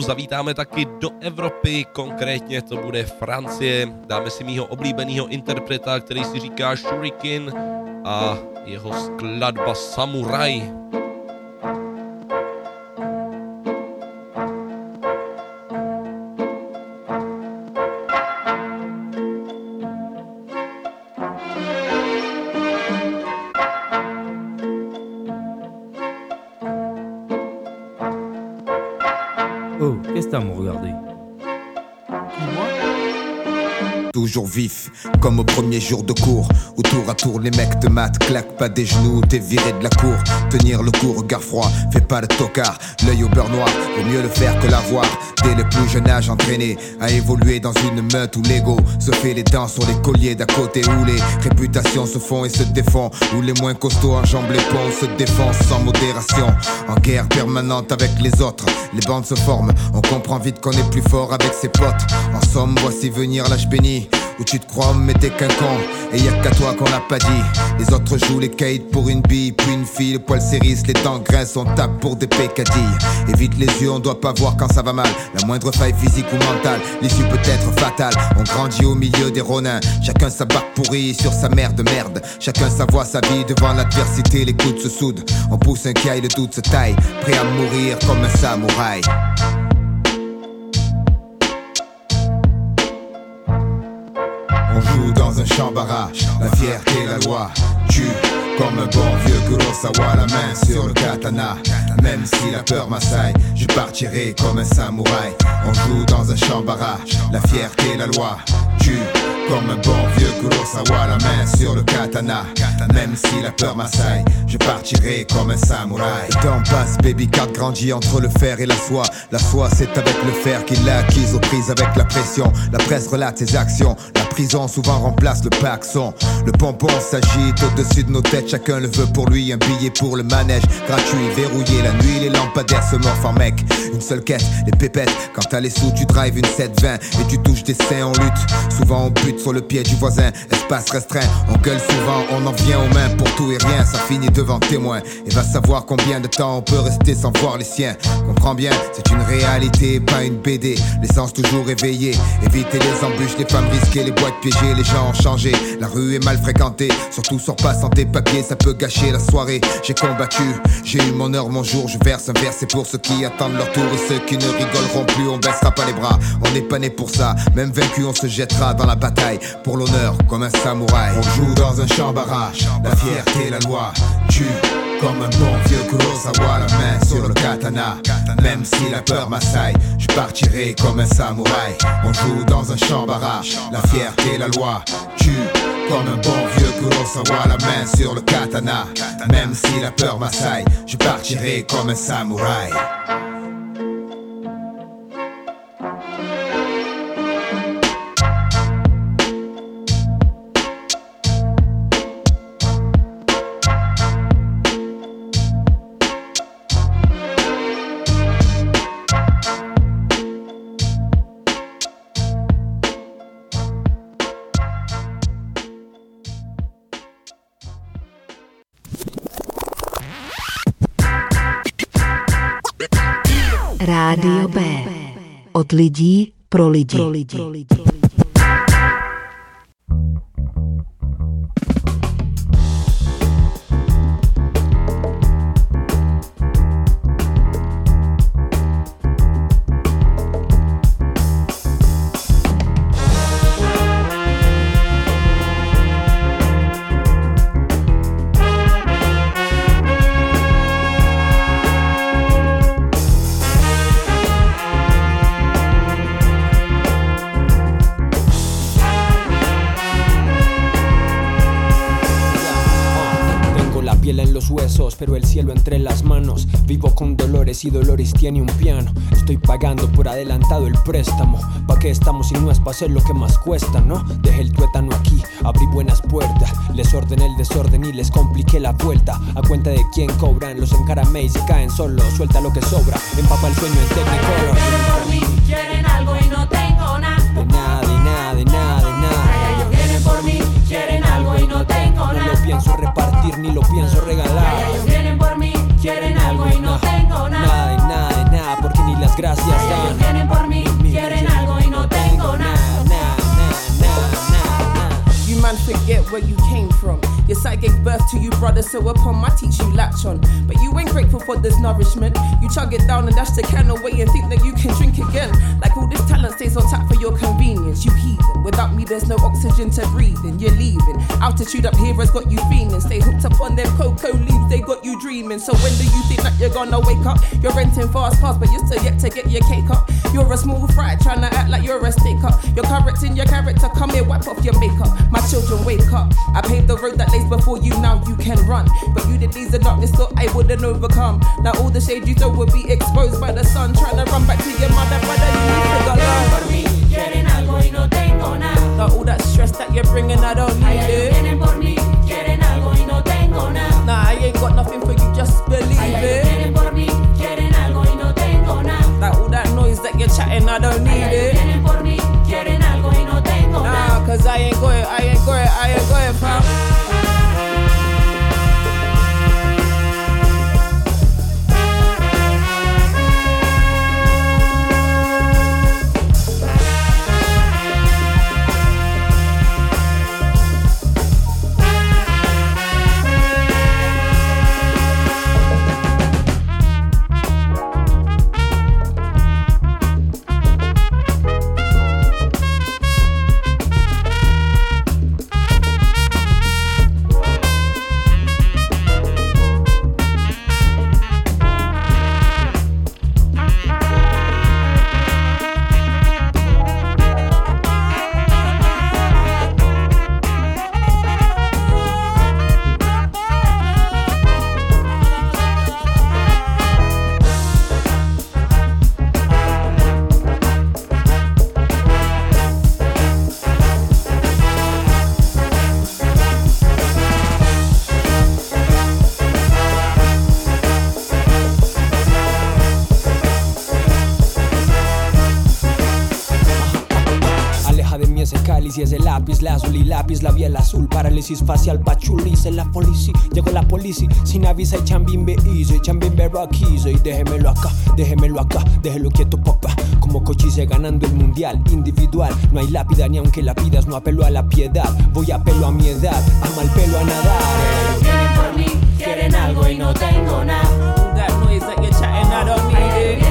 Zavítáme taky do Evropy, konkrétně to bude Francie. Dáme si mýho oblíbeného interpreta, který si říká Shuriken a jeho skladba Samurai. Vif, comme au premier jour de cours Où tour à tour les mecs te matent Claque pas des genoux, t'es viré de la cour. Tenir le coup, regard froid, fais pas le tocard. L'œil au beurre noir, vaut mieux le faire que l'avoir. Dès le plus jeune âge entraîné À évoluer dans une meute où l'ego Se fait les dents sur les colliers d'à côté Où les réputations se font et se défont Où les moins costauds enjambent les ponts Se défoncent sans modération. En guerre permanente avec les autres Les bandes se forment, on comprend vite qu'on est plus fort avec ses potes. En somme, voici venir l'âge béni où tu te crois mais t'es qu'un con. Et y a qu'à toi qu'on l'a pas dit. Les autres jouent les kites pour une bille Puis une fille, le poil s'érisse, les dents grincent On tape pour des pécadilles. Évite les yeux, on doit pas voir quand ça va mal. La moindre faille physique ou mentale L'issue peut être fatale. On grandit au milieu des ronins. Chacun sa barque pourrie sur sa mère de merde. Chacun sa voix, sa vie devant l'adversité. Les coudes se soudent. On pousse un caille, le doute se taille. Prêt à mourir comme un samouraï On joue dans un champ barrage, la fierté, la loi. Tue comme un bon vieux Kurosawa, la main sur le katana. Même si la peur m'assaille, je partirai comme un samouraï. On joue dans un champ barrage, la fierté, la loi. Tue comme un bon vieux Kurosawa, la main sur le katana. Même si la peur m'assaille, je partirai comme un samouraï. Le temps passe, baby card grandit entre le fer et la soie. La soie, c'est avec le fer qu'il l'a acquise aux prises avec la pression. La presse relate ses actions. La prison souvent remplace le paxon. Le pompon s'agite au-dessus de nos têtes. Chacun le veut pour lui. Un billet pour le manège. Gratuit, verrouillé la nuit. Les lampadaires se morfent en mec. Une seule quête, les pépettes. Quand t'as les sous, tu drives une 720 et tu touches des seins en lutte. Souvent on bute sur le pied du voisin. Espace restreint, on gueule souvent. On en vient aux mains pour tout et rien. Ça finit devant témoin. Et va savoir combien de temps on peut rester sans voir les siens. Comprends bien, c'est une réalité, pas une BD. L'essence toujours éveillée. Éviter les embûches, les femmes risquées, les boîtes piégées. Les gens ont changé. La rue est mal fréquentée. Surtout sors pas sans tes papiers, ça peut gâcher la soirée. J'ai combattu, j'ai eu mon heure, mon jour. Je verse un verre, c'est pour ceux qui attendent leur tour. Et ceux qui ne rigoleront plus, on baissera pas les bras. On n'est pas né pour ça. Même vaincu, on se jettera dans la bataille. Pour l'honneur, comme un samouraï. On joue dans un champ barrage. La fierté, la loi. Tue. Comme un bon vieux Kurosawa, la main sur le katana. Même si la peur m'assaille, je partirai comme un samouraï. On joue dans un champ barrage, la fierté, la loi. Tue comme un bon vieux Kurosawa, la main sur le katana. Même si la peur m'assaille, je partirai comme un samouraï. Rádio B. Od lidí pro lidi. Pro lidi. Tengo dolores y dolores tiene un piano. Estoy pagando por adelantado el préstamo. ¿Pa' qué estamos si no es pa' hacer lo que más cuesta, no? Dejé el tuétano aquí, abrí buenas puertas. Les ordené el desorden y les compliqué la vuelta. A cuenta de quién cobran, los encaramé y se caen solo. Suelta lo que sobra, empapa el sueño en Technicolor. por mí, quieren algo y no tengo nada. De nada, de nada, de nada, de nada. Ellos vienen por mí, quieren algo y no tengo No nada. lo pienso repartir ni lo pienso regalar. gracias a. Ellos vienen por mí, quieren algo y no tengo nada. Na, na, na, na, you man forget where you came from. Your side gave birth to you, brother, so upon my teach you latch on. But you ain't grateful for this nourishment. You chug it down and dash the can away and think that you can drink again. Like all this talent stays on tap for your convenience. You heathen. Without me, there's no oxygen to breathe in. You're leaving. Altitude up here has got you feeling. Stay hooked up on them cocoa leaves, they got you dreaming. So when do you think that you're gonna wake up? You're renting fast cars, but you're still yet to get your cake up. You're a small fry trying to act like you're a stick up. You're correcting your character, come here, wipe off your makeup. My children, wake up. I paved the road that lays before you, now you can run. But you did these the darkness, thought I wouldn't overcome. Now all the shade you throw will be exposed by the sun. Trying to run back to your mother, brother, you need to go Por mí quieren algo y no. Now all that stress that you're bringing, I don't need it. vienen por mí, quieren algo y no tengo nada. Nah, I ain't got nothing for you, just believe it. vienen por mí, quieren algo y no tengo nada. Like all that noise that you're chatting, I don't need it. Cause I ain't going, I ain't going, I ain't going, fam. Lápiz, la azul y lápiz, la el azul, parálisis facial, pachulice la policía, llegó la policía, sin avisa y chambimbe easy, chambimbe rock easy, déjemelo acá, déjemelo acá, déjelo quieto papá, como cochise ganando el mundial, individual, no hay lápida ni aunque la pidas, no apelo a la piedad, voy a apelo a mi edad, a mal pelo a nadar. Vienen por mí, quieren algo y no tengo nada. That noise that you're chatting, I don't need it.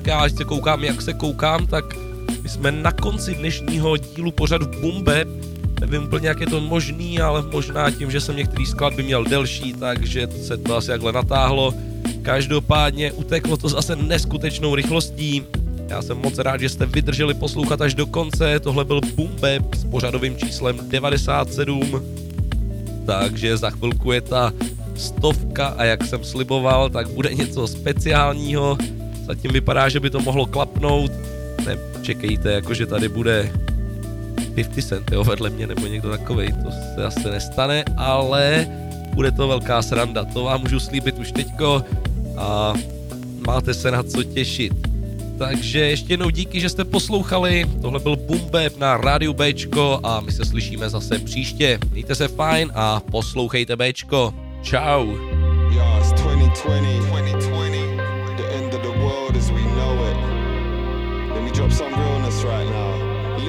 Tak já, až se koukám, jak se koukám, tak my jsme na konci dnešního dílu pořadu Bumbe. Nevím úplně, jak je to možný, ale možná tím, že jsem některý skladby měl delší, takže se to asi takhle natáhlo. Každopádně uteklo to zase neskutečnou rychlostí. Já jsem moc rád, že jste vydrželi poslouchat až do konce. Tohle byl Bumbe s pořadovým číslem 97. Takže za chvilku je ta stovka a jak jsem sliboval, tak bude něco speciálního. Zatím vypadá, že by to mohlo klapnout. Nečekejte, jakože tady bude 50 Cent, jo, vedle mě, nebo někdo takovej, to se asi nestane, ale bude to velká sranda, to vám můžu slíbit už teďko a máte se na co těšit. Takže ještě jednou díky, že jste poslouchali, tohle byl Bumbeb na rádiu Bčko a my se slyšíme zase příště. Mějte se fajn a poslouchejte Bčko. Ciao. Yeah,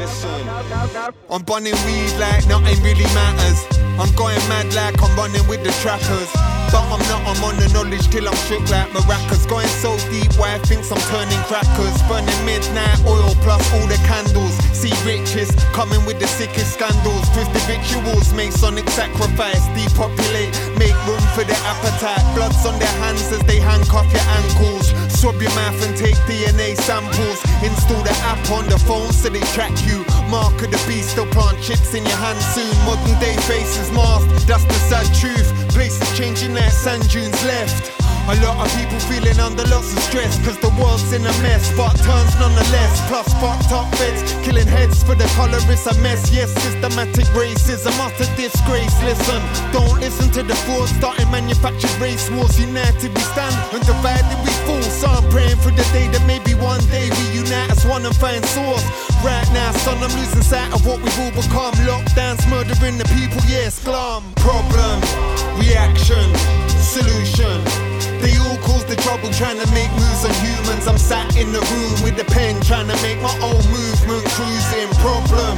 Listen. I'm bunning weed like nothing really matters. I'm going mad like I'm running with the trackers. But I'm not. I'm on the knowledge till I'm shook like maracas. Going so deep, why I think I'm turning crackers. Burning midnight oil plus all the candles. See riches coming with the sickest scandals. Twisted rituals, Masonic sacrifice. Depopulate, make room for the appetite. Bloods on their hands as they handcuff your ankles. Swab your mouth and take DNA samples. Install the app on the phone so they track you. Mark of the beast, they'll plant chips in your hand soon. Modern day faces masked, that's the sad truth. Places changing their sand dunes left. A lot of people feeling under lots of stress Cause the world's in a mess But turns nonetheless Plus fucked up feds Killing heads for the colour it's a mess Yes, systematic racism Utter disgrace Listen, don't listen to the frauds Starting manufactured race wars United we stand And divided we fall So I'm praying for the day that maybe one day We unite as one and find source Right now, son, I'm losing sight of what we've all become Lockdowns murdering the people, yes, glum Problem, reaction, solution they all cause the trouble trying to make moves on humans. I'm sat in the room with a pen trying to make my own movement. Cruising, problem,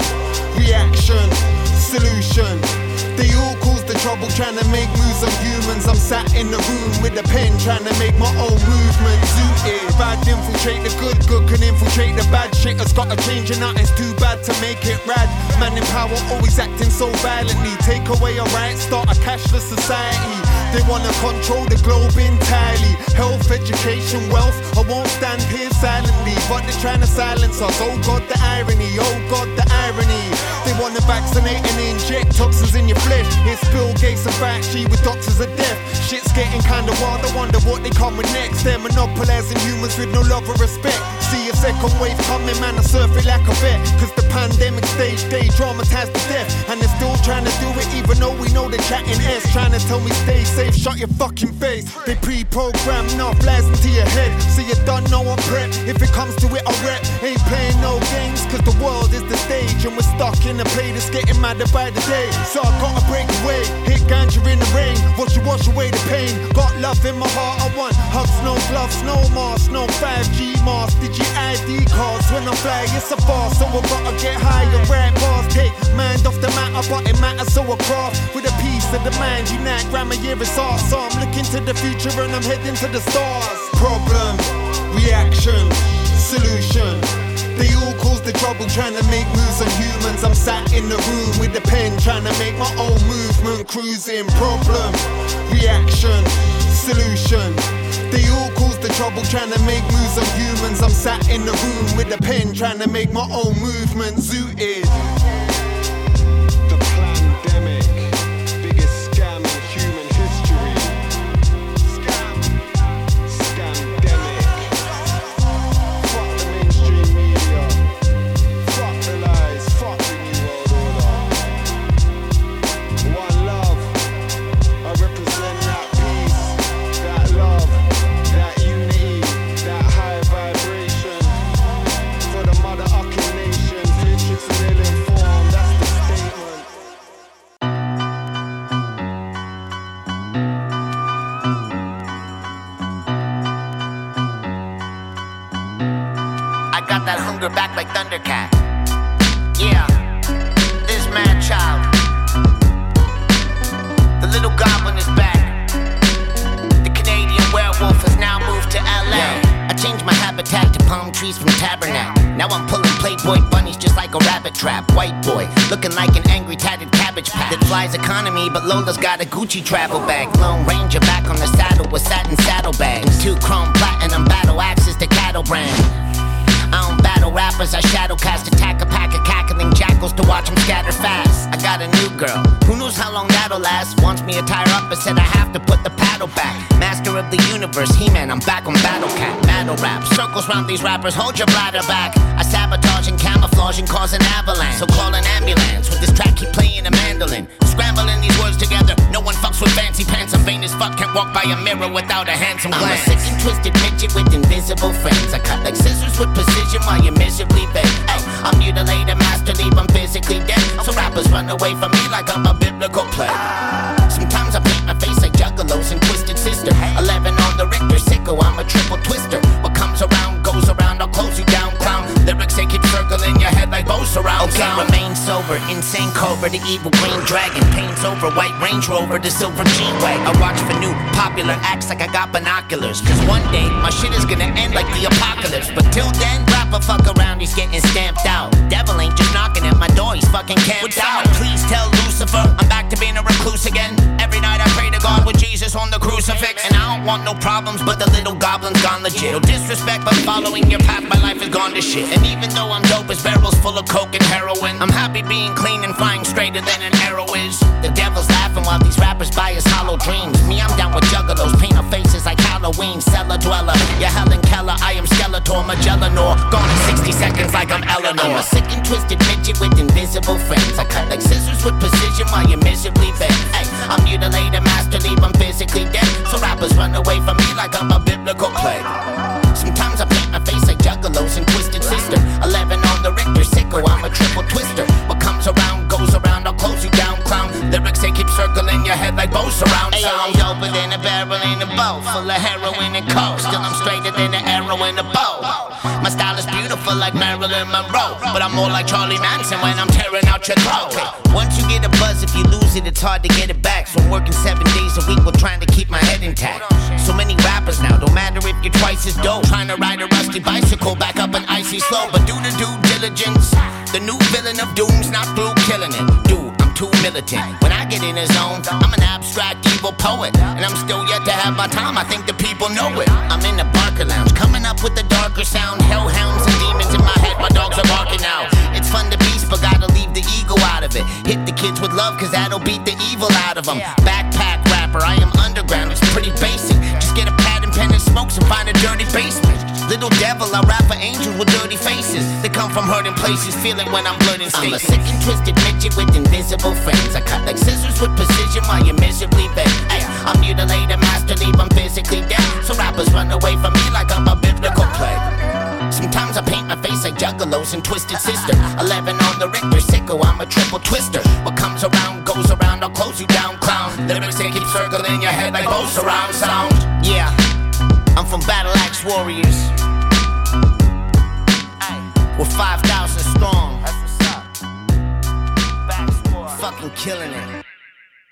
reaction, solution. They all cause the trouble trying to make moves on humans. I'm sat in the room with a pen trying to make my own movement. Zooted. Bad infiltrate the good, good can infiltrate the bad. Shit has got to change and nothing's too bad to make it rad. Man in power always acting so violently. Take away our rights, start a cashless society. They wanna control the globe entirely. Health, education, wealth. I won't stand here silently, but they're trying to silence us. Oh God, the irony. Oh God, the irony. Wanna vaccinate and inject toxins in your flesh. It's Bill Gates and Fauci with doctors of death. Shit's getting kinda wild. I wonder what they coming next. They're monopolizing humans with no love or respect. See a second wave coming, man. I surf it like a vet. Cause the pandemic stage, they dramatized to death. And they're still trying to do it, even though we know they're chatting S. Trying to tell me stay safe, shut your fucking face. They pre program enough lies into your head. So you don't know I'm prep. If it comes to it, I rep. Ain't playing no games, cause the world is the stage. And we're stuck in a that's getting by the day. So I gotta break away, hit ganja in the rain. Watch you wash away the pain. Got love in my heart, I want hugs, no gloves, no mask, no 5G mask. Did ID cards when I fly? It's a bar, so I gotta get higher. Rap bars, take mind off the matter, but it matters so I craft with a piece of the mind. Unite, grammar, year is art. So I'm looking to the future and I'm heading to the stars. Problem, reaction, solution. They all cause the trouble trying to make moves on humans. I'm sat in the room with a pen trying to make my own movement. Cruising, problem, reaction, solution. They all cause the trouble trying to make moves on humans. I'm sat in the room with a pen trying to make my own movement. Zooted. I got that hunger back like Thundercat. Yeah, this mad child. The little goblin is back. The Canadian werewolf has now moved to LA. I changed my habitat to palm trees from Tabernacle. Now I'm pulling Playboy bunnies just like a rabbit trap. White boy, looking like an angry tatted cabbage patch. That flies economy, but Lola's got a Gucci travel bag. Lone Ranger back on the saddle with satin saddlebags. Two chrome platinum battle axes to cattle brand. I battle rappers, I shadow cast attack a pack of cackling jackals to watch them scatter fast. I got a new girl, who knows how long that'll last. Wants me to tire up, but said I have to put the paddle back. Master of the universe, He Man, I'm back on Battle Cat. Battle rap, circles round these rappers, hold your bladder back. I sabotage and camouflage and cause an avalanche. So call an ambulance with this track, keep playing a mandolin. Scrambling these words together, no one fucks with fancy pants. I'm vain as fuck, can't walk by a mirror without a handsome glance. I'm a sick and twisted midget with invisible friends. I cut like scissors with precision while you miserably bend. Ay, I'm mutilated, master leave, I'm physically dead. So rappers run away from me like I'm a biblical plague. Sometimes I paint my face like juggalos and twisted sister. 11 on the Richter, sicko, I'm a triple twister. What comes around goes around, I'll close you down, clown. Lyrics they keep circling your head like Bose surround okay, sound. remain sober, insane cobra, the evil green dragon. Pains over, white Range Rover, the silver G-Wagon. I watch for new popular acts like I got binoculars. Cause one day, my shit is gonna end like the apocalypse. But till then, rapper fuck around, he's getting stamped out. Devil ain't just knocking at my door, he's fucking camped out. please tell Lucifer, I'm back to being a recluse again. Every night I pray to God with Jesus on the crucifix. And I don't want no problems, but the little goblin's gone legit. No disrespect, but following your path, my life has gone to shit. And even though I'm dope as barrels full of coke and heroin, I'm happy being clean and flying straighter than an arrow is. The devil's laughing while these rappers buy his hollow dreams. Me, I'm down with juggalos, paint our faces like Halloween. Cellar dweller, you're Helen Keller, I am Skeletor, Magellanor. Gone in 60 seconds like I'm Eleanor. I'm a sick and twisted midget with invisible friends. I cut like scissors with precision while you miserably bend. Hey, I'm mutilated, master leave, I'm physically dead. So rappers run away from me like I'm a biblical plague. Sometimes I paint my face like juggalos and twisted sister. 11 on the Richter, sicko, I'm a triple twister. What comes around goes around, I'll close you down, clown. Lyrics they keep circling your head like bows around. Hey, I'm doper than a barrel in a bow, full of heroin and coke. Still I'm straighter than an arrow in a bow. My style is beautiful like Marilyn Monroe, but I'm more like Charlie Manson when I'm tearing out your throat. Once you get a buzz, if you lose it, it's hard to get it back. So I'm working seven days a week while trying to keep my head intact. So many rappers now, don't matter if you're twice as dope. Trying to ride a rusty bicycle back up an icy slope, but do the due diligence. The new villain of doom's not through killing it. Dude, I'm too militant. When I get in a zone, I'm an abstract evil poet. And I'm still yet to have my time, I think the people know it. I'm in the Barker Lounge, coming up with the darker sound. Hellhounds and demons in my head, my dogs are barking now. It's fun to beast, but gotta leave the ego out of it. Hit the kids with love, cause that'll beat the evil out of them. Backpack rapper, I am underground, it's pretty basic. Just get a pad and pen and smokes and find a dirty basement. Little devil, I rap for angels with dirty faces. They come from hurting places, feeling when I'm blurting statements. I'm a sick and twisted midget with invisible friends. I cut like scissors with precision while you miserably bend. Ay, I'm mutilated, master leave, I'm physically dead. So rappers run away from me like I'm a biblical plague. Sometimes I paint my face like juggalos and twisted sister. 11 on the Richter, sicko, I'm a triple twister. What comes around goes around, I'll close you down, clown. Lyrics they keep circling your head like bows around sound. Yeah, I'm from Battle Axe Warriors. We're 5,000 strong. Fucking killing it.